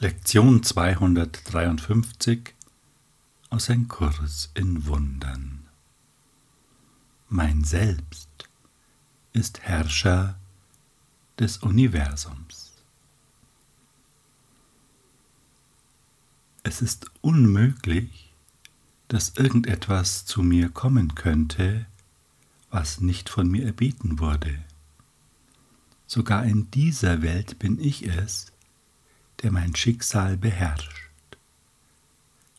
Lektion 253 aus Ein Kurs in Wundern. Mein Selbst ist Herrscher des Universums. Es ist unmöglich, dass irgendetwas zu mir kommen könnte, was nicht von mir erbeten wurde. Sogar in dieser Welt bin ich es, der mein Schicksal beherrscht.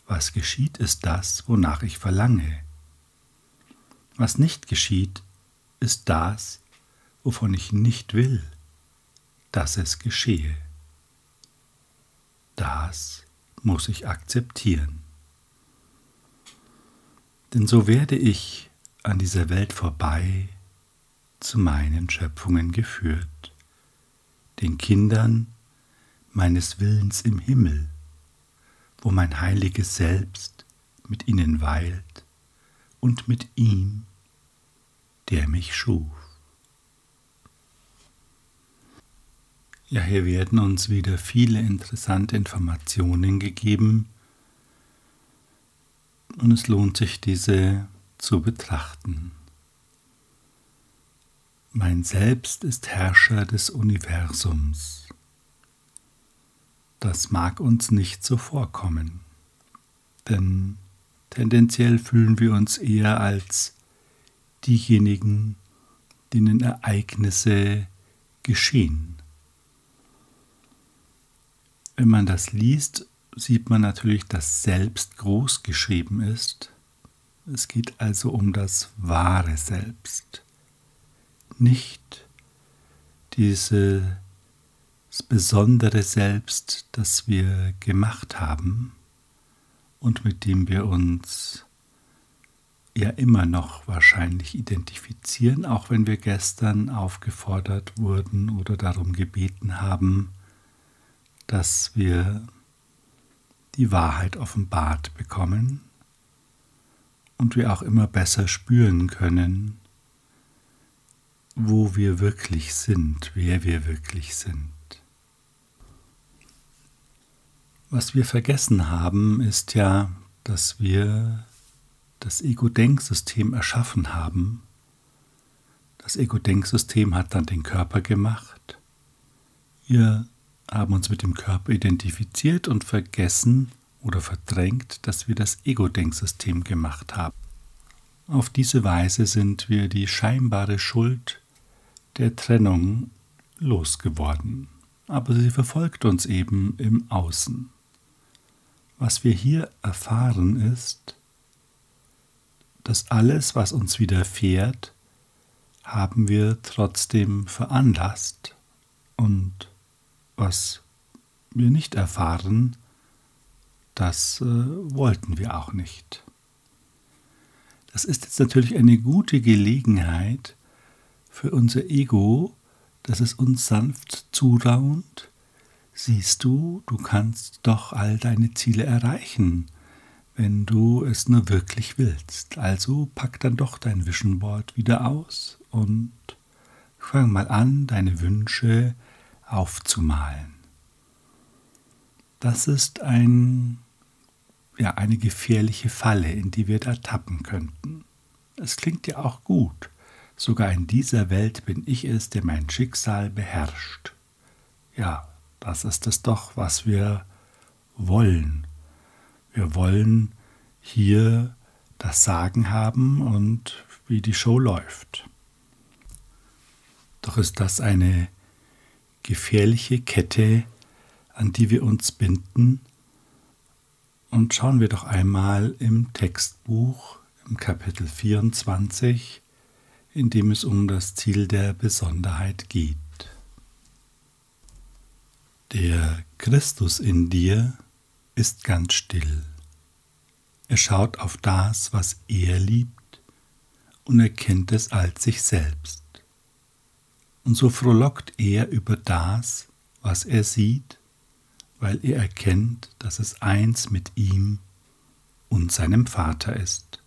Was geschieht, ist das, wonach ich verlange. Was nicht geschieht, ist das, wovon ich nicht will, dass es geschehe. Das muss ich akzeptieren. Denn so werde ich an dieser Welt vorbei zu meinen Schöpfungen geführt, den Kindern meines Willens im Himmel, wo mein heiliges Selbst mit ihnen weilt und mit ihm, der mich schuf. Ja, hier werden uns wieder viele interessante Informationen gegeben und es lohnt sich, diese zu betrachten. Mein Selbst ist Herrscher des Universums. Das mag uns nicht so vorkommen, denn tendenziell fühlen wir uns eher als diejenigen, denen Ereignisse geschehen. Wenn man das liest, sieht man natürlich, dass selbst groß geschrieben ist. Es geht also um das wahre Selbst, nicht diese das besondere Selbst, das wir gemacht haben und mit dem wir uns ja immer noch wahrscheinlich identifizieren, auch wenn wir gestern aufgefordert wurden oder darum gebeten haben, dass wir die Wahrheit offenbart bekommen und wir auch immer besser spüren können, wo wir wirklich sind, wer wir wirklich sind. Was wir vergessen haben, ist ja, dass wir das Ego-Denksystem erschaffen haben. Das Ego-Denksystem hat dann den Körper gemacht. Wir haben uns mit dem Körper identifiziert und vergessen oder verdrängt, dass wir das Ego-Denksystem gemacht haben. Auf diese Weise sind wir die scheinbare Schuld der Trennung losgeworden, aber sie verfolgt uns eben im Außen. Was wir hier erfahren ist, dass alles, was uns widerfährt, haben wir trotzdem veranlasst und was wir nicht erfahren, das äh, wollten wir auch nicht. Das ist jetzt natürlich eine gute Gelegenheit für unser Ego, dass es uns sanft zuraunt, siehst du, du kannst doch all deine Ziele erreichen, wenn du es nur wirklich willst. Also pack dann doch dein Vision Board wieder aus und fang mal an, deine Wünsche aufzumalen. Das ist ein, ja, eine gefährliche Falle, in die wir da tappen könnten. Es klingt ja auch gut. Sogar in dieser Welt bin ich es, der mein Schicksal beherrscht. Ja, das ist es doch, was wir wollen. Wir wollen hier das Sagen haben und wie die Show läuft. Doch ist das eine gefährliche Kette, an die wir uns binden. Und schauen wir doch einmal im Textbuch im Kapitel 24, in dem es um das Ziel der Besonderheit geht. Der Christus in dir ist ganz still. Er schaut auf das, was er liebt, und erkennt es als sich selbst. Und so frohlockt er über das, was er sieht, weil er erkennt, dass es eins mit ihm und seinem Vater ist.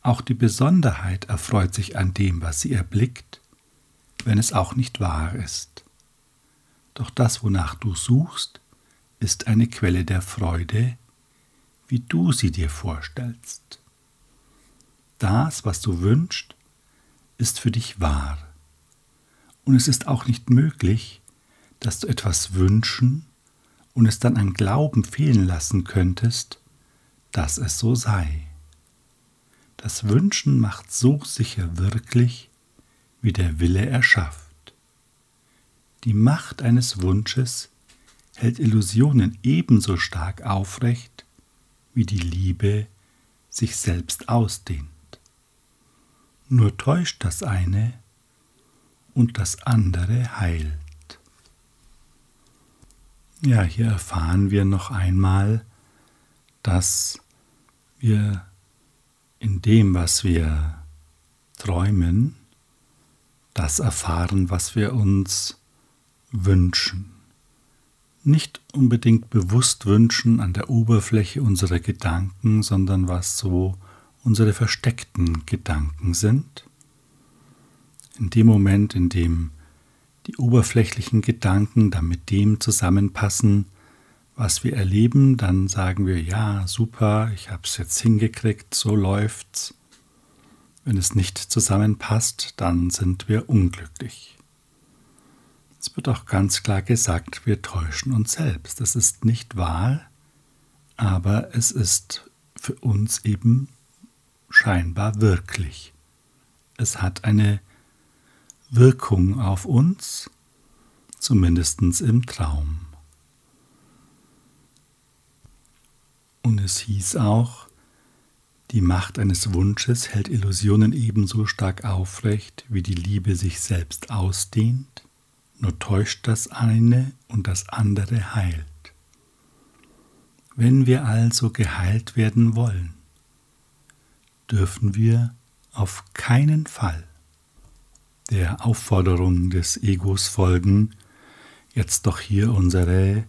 Auch die Besonderheit erfreut sich an dem, was sie erblickt, wenn es auch nicht wahr ist. Doch das, wonach du suchst, ist eine Quelle der Freude, wie du sie dir vorstellst. Das, was du wünschst, ist für dich wahr. Und es ist auch nicht möglich, dass du etwas wünschen und es dann an Glauben fehlen lassen könntest, dass es so sei. Das Wünschen macht so sicher wirklich, wie der Wille erschafft. Die Macht eines Wunsches hält Illusionen ebenso stark aufrecht, wie die Liebe sich selbst ausdehnt. Nur täuscht das eine und das andere heilt. Ja, hier erfahren wir noch einmal, dass wir in dem, was wir träumen, das erfahren, was wir uns wünschen. Nicht unbedingt bewusst wünschen an der Oberfläche unserer Gedanken, sondern was so unsere versteckten Gedanken sind. In dem Moment, in dem die oberflächlichen Gedanken dann mit dem zusammenpassen, was wir erleben, dann sagen wir, ja, super, ich habe es jetzt hingekriegt, so läuft's. Wenn es nicht zusammenpasst, dann sind wir unglücklich. Es wird auch ganz klar gesagt, wir täuschen uns selbst. Das ist nicht wahr, aber es ist für uns eben scheinbar wirklich. Es hat eine Wirkung auf uns, zumindest im Traum. Und es hieß auch, die Macht eines Wunsches hält Illusionen ebenso stark aufrecht, wie die Liebe sich selbst ausdehnt, nur täuscht das eine und das andere heilt. Wenn wir also geheilt werden wollen, dürfen wir auf keinen Fall der Aufforderung des Egos folgen, jetzt doch hier unsere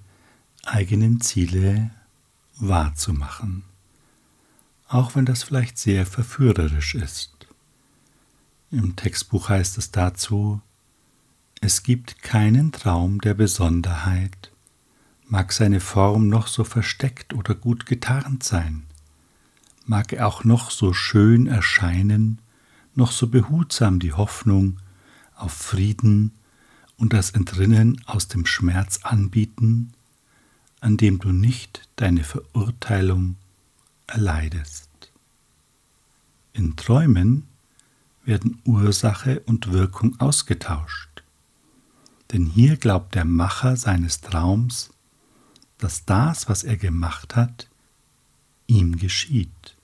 eigenen Ziele wahrzumachen, auch wenn das vielleicht sehr verführerisch ist. Im Textbuch heißt es dazu, es gibt keinen Traum der Besonderheit, mag seine Form noch so versteckt oder gut getarnt sein, mag er auch noch so schön erscheinen, noch so behutsam die Hoffnung auf Frieden und das Entrinnen aus dem Schmerz anbieten, an dem du nicht deine Verurteilung erleidest. In Träumen werden Ursache und Wirkung ausgetauscht, denn hier glaubt der Macher seines Traums, dass das, was er gemacht hat, ihm geschieht.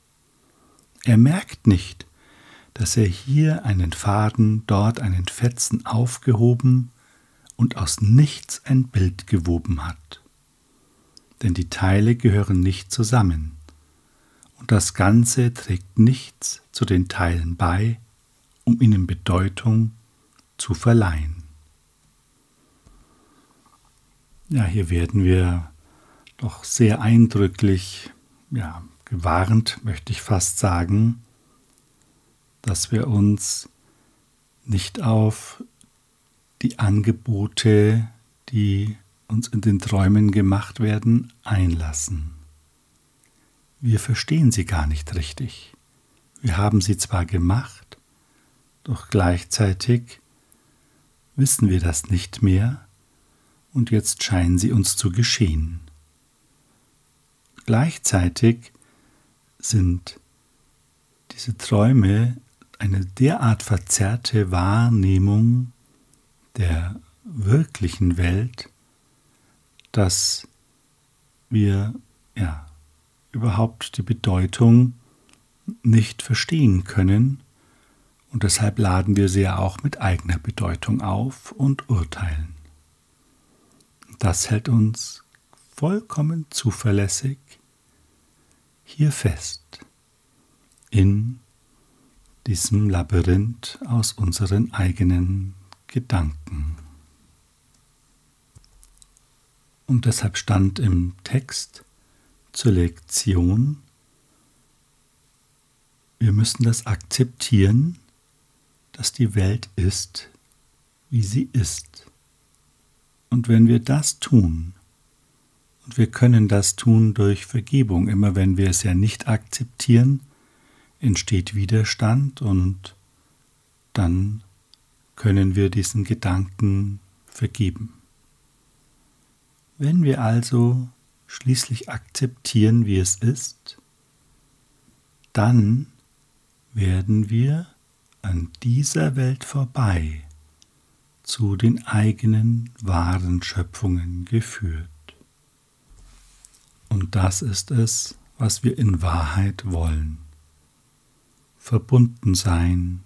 Er merkt nicht, dass er hier einen Faden, dort einen Fetzen aufgehoben und aus nichts ein Bild gewoben hat denn die Teile gehören nicht zusammen, und das Ganze trägt nichts zu den Teilen bei, um ihnen Bedeutung zu verleihen. Ja, hier werden wir doch sehr eindrücklich, ja, gewarnt, möchte ich fast sagen, dass wir uns nicht auf die Angebote, die uns in den Träumen gemacht werden, einlassen. Wir verstehen sie gar nicht richtig. Wir haben sie zwar gemacht, doch gleichzeitig wissen wir das nicht mehr und jetzt scheinen sie uns zu geschehen. Gleichzeitig sind diese Träume eine derart verzerrte Wahrnehmung der wirklichen Welt, dass wir ja überhaupt die Bedeutung nicht verstehen können und deshalb laden wir sie ja auch mit eigener Bedeutung auf und urteilen. Das hält uns vollkommen zuverlässig hier fest in diesem Labyrinth aus unseren eigenen Gedanken. Und deshalb stand im Text zur Lektion, wir müssen das akzeptieren, dass die Welt ist, wie sie ist. Und wenn wir das tun, und wir können das tun durch Vergebung, immer wenn wir es ja nicht akzeptieren, entsteht Widerstand und dann können wir diesen Gedanken vergeben. Wenn wir also schließlich akzeptieren, wie es ist, dann werden wir an dieser Welt vorbei zu den eigenen wahren Schöpfungen geführt. Und das ist es, was wir in Wahrheit wollen. Verbunden sein,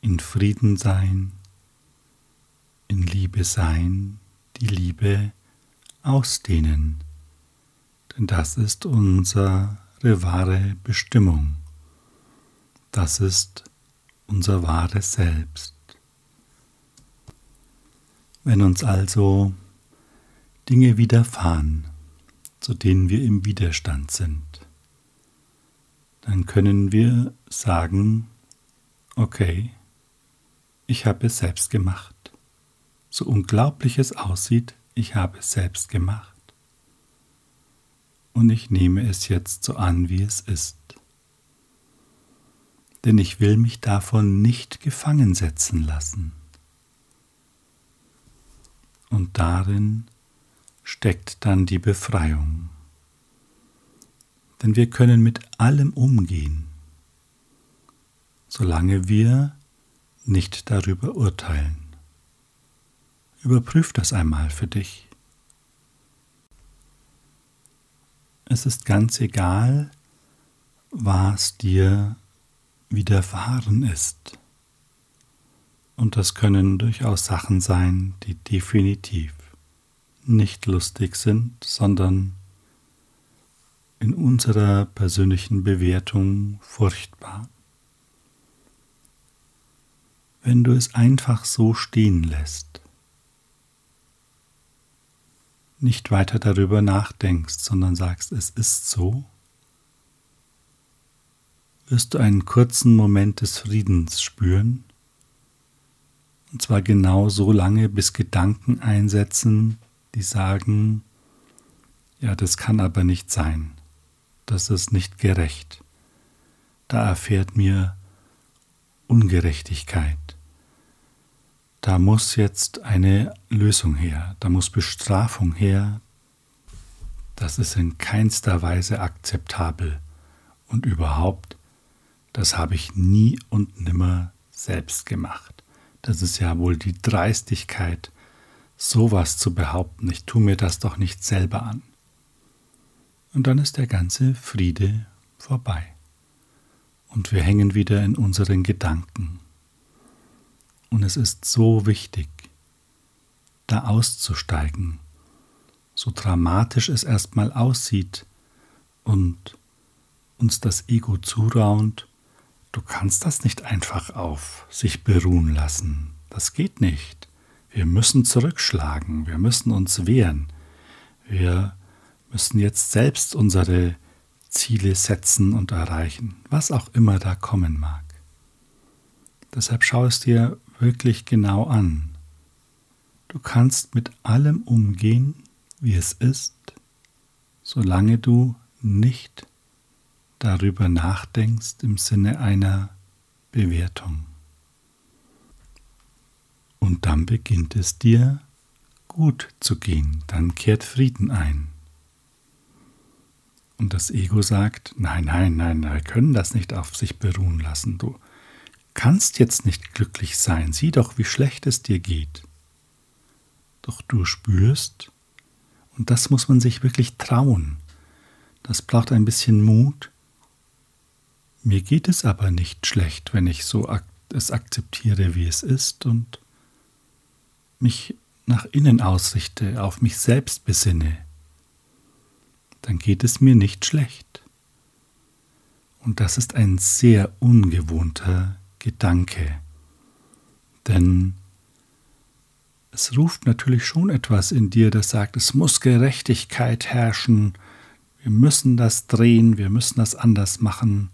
in Frieden sein, in Liebe sein, die Liebe ausdehnen. Denn das ist unsere wahre Bestimmung. Das ist unser wahres Selbst. Wenn uns also Dinge widerfahren, zu denen wir im Widerstand sind, dann können wir sagen, okay, ich habe es selbst gemacht. So unglaublich es aussieht, ich habe es selbst gemacht. Und ich nehme es jetzt so an, wie es ist. Denn ich will mich davon nicht gefangen setzen lassen. Und darin steckt dann die Befreiung. Denn wir können mit allem umgehen, solange wir nicht darüber urteilen. Überprüf das einmal für dich. Es ist ganz egal, was dir widerfahren ist. Und das können durchaus Sachen sein, die definitiv nicht lustig sind, sondern in unserer persönlichen Bewertung furchtbar. Wenn du es einfach so stehen lässt, nicht weiter darüber nachdenkst, sondern sagst, es ist so, wirst du einen kurzen Moment des Friedens spüren, und zwar genau so lange, bis Gedanken einsetzen, die sagen, ja, das kann aber nicht sein, das ist nicht gerecht, da erfährt mir Ungerechtigkeit. Da muss jetzt eine Lösung her, da muss Bestrafung her. Das ist in keinster Weise akzeptabel. Und überhaupt, das habe ich nie und nimmer selbst gemacht. Das ist ja wohl die Dreistigkeit, sowas zu behaupten. Ich tue mir das doch nicht selber an. Und dann ist der ganze Friede vorbei. Und wir hängen wieder in unseren Gedanken. Und es ist so wichtig, da auszusteigen, so dramatisch es erstmal aussieht und uns das Ego zuraunt, du kannst das nicht einfach auf sich beruhen lassen. Das geht nicht. Wir müssen zurückschlagen, wir müssen uns wehren. Wir müssen jetzt selbst unsere Ziele setzen und erreichen, was auch immer da kommen mag. Deshalb schau es dir wirklich genau an. Du kannst mit allem umgehen, wie es ist, solange du nicht darüber nachdenkst im Sinne einer Bewertung. Und dann beginnt es dir gut zu gehen, dann kehrt Frieden ein. Und das Ego sagt, nein, nein, nein, wir können das nicht auf sich beruhen lassen. Du kannst jetzt nicht glücklich sein, sieh doch, wie schlecht es dir geht. Doch du spürst, und das muss man sich wirklich trauen, das braucht ein bisschen Mut. Mir geht es aber nicht schlecht, wenn ich so ak es akzeptiere, wie es ist und mich nach innen ausrichte, auf mich selbst besinne, dann geht es mir nicht schlecht. Und das ist ein sehr ungewohnter Gedanke. Denn es ruft natürlich schon etwas in dir, das sagt, es muss Gerechtigkeit herrschen, wir müssen das drehen, wir müssen das anders machen.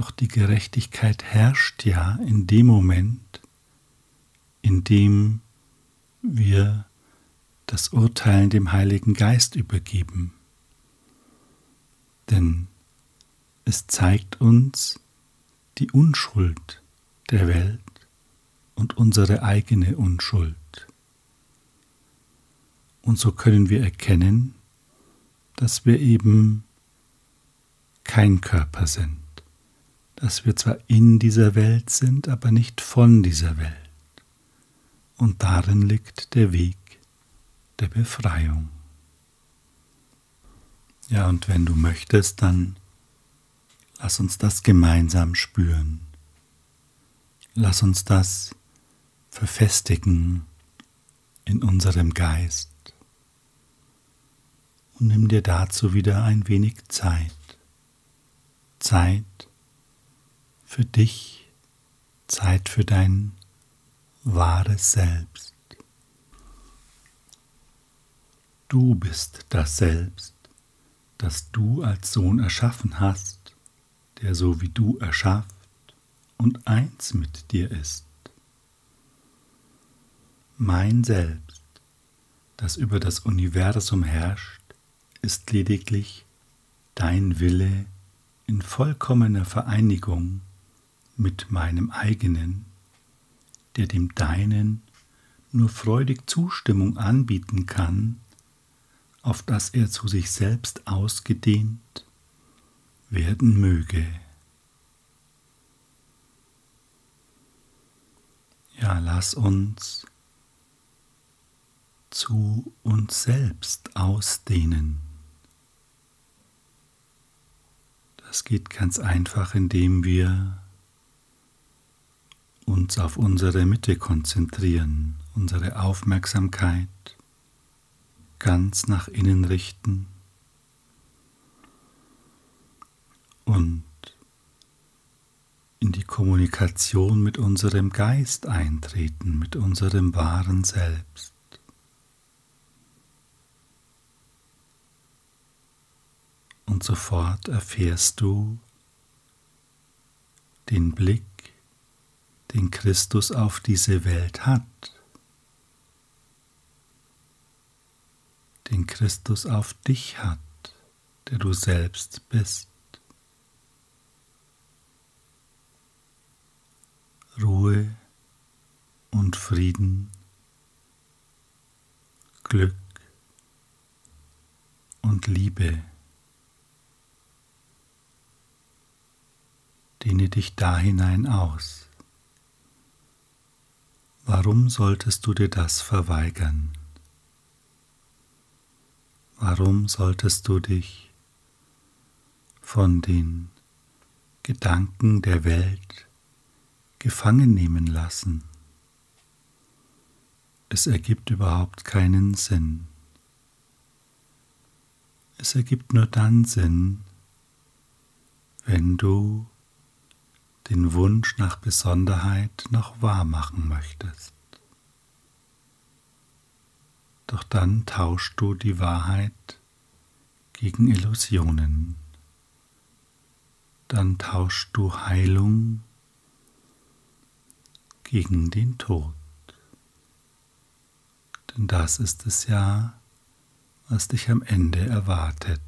Doch die Gerechtigkeit herrscht ja in dem Moment, in dem wir das Urteilen dem Heiligen Geist übergeben. Denn es zeigt uns die Unschuld der Welt und unsere eigene Unschuld. Und so können wir erkennen, dass wir eben kein Körper sind, dass wir zwar in dieser Welt sind, aber nicht von dieser Welt. Und darin liegt der Weg der Befreiung. Ja, und wenn du möchtest, dann lass uns das gemeinsam spüren. Lass uns das verfestigen in unserem Geist. Und nimm dir dazu wieder ein wenig Zeit. Zeit für dich, Zeit für dein wahres Selbst. Du bist das Selbst, das du als Sohn erschaffen hast, der so wie du erschafft und eins mit dir ist. Mein Selbst, das über das Universum herrscht, ist lediglich dein Wille in vollkommener Vereinigung mit meinem eigenen, der dem deinen nur freudig Zustimmung anbieten kann, auf das er zu sich selbst ausgedehnt werden möge. Ja, lass uns zu uns selbst ausdehnen. Das geht ganz einfach, indem wir uns auf unsere Mitte konzentrieren, unsere Aufmerksamkeit ganz nach innen richten und in die Kommunikation mit unserem Geist eintreten, mit unserem wahren Selbst. Und sofort erfährst du den Blick, den Christus auf diese Welt hat. den Christus auf dich hat, der du selbst bist. Ruhe und Frieden, Glück und Liebe. Dehne dich da hinein aus. Warum solltest du dir das verweigern? Warum solltest du dich von den Gedanken der Welt gefangen nehmen lassen? Es ergibt überhaupt keinen Sinn. Es ergibt nur dann Sinn, wenn du den Wunsch nach Besonderheit noch wahr machen möchtest. Doch dann tauschst du die Wahrheit gegen Illusionen. Dann tauschst du Heilung gegen den Tod. Denn das ist es ja, was dich am Ende erwartet.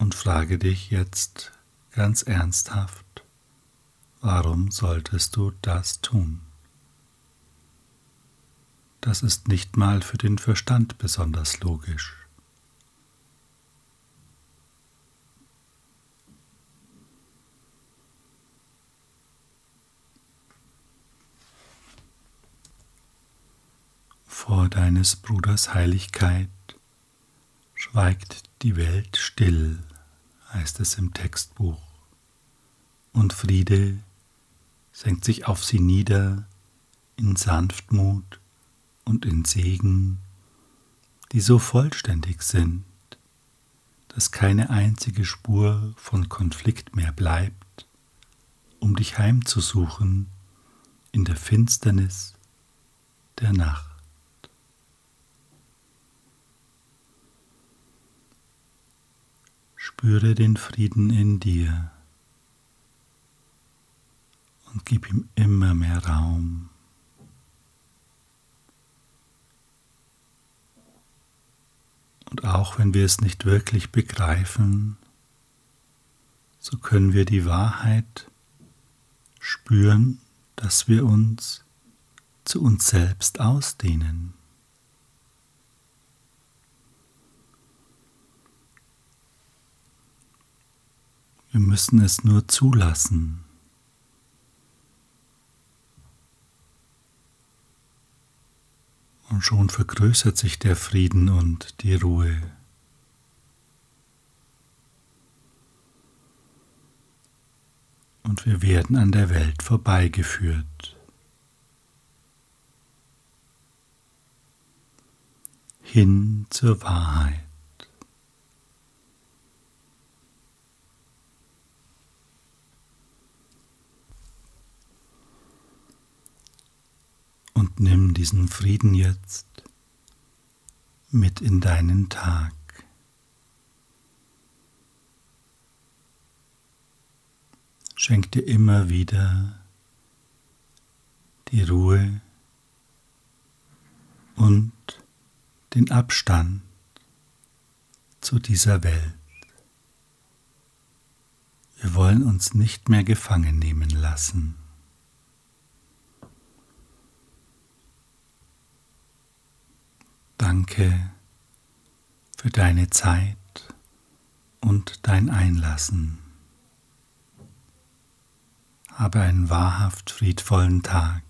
Und frage dich jetzt ganz ernsthaft, warum solltest du das tun? Das ist nicht mal für den Verstand besonders logisch. Vor deines Bruders Heiligkeit schweigt die Welt still, heißt es im Textbuch, und Friede senkt sich auf sie nieder in Sanftmut und in Segen, die so vollständig sind, dass keine einzige Spur von Konflikt mehr bleibt, um dich heimzusuchen in der Finsternis der Nacht. Spüre den Frieden in dir und gib ihm immer mehr Raum. Und auch wenn wir es nicht wirklich begreifen, so können wir die Wahrheit spüren, dass wir uns zu uns selbst ausdehnen. Wir müssen es nur zulassen. Und schon vergrößert sich der Frieden und die Ruhe. Und wir werden an der Welt vorbeigeführt. Hin zur Wahrheit. Und nimm diesen Frieden jetzt mit in deinen Tag. Schenk dir immer wieder die Ruhe und den Abstand zu dieser Welt. Wir wollen uns nicht mehr gefangen nehmen lassen. Danke für deine Zeit und dein Einlassen. Habe einen wahrhaft friedvollen Tag.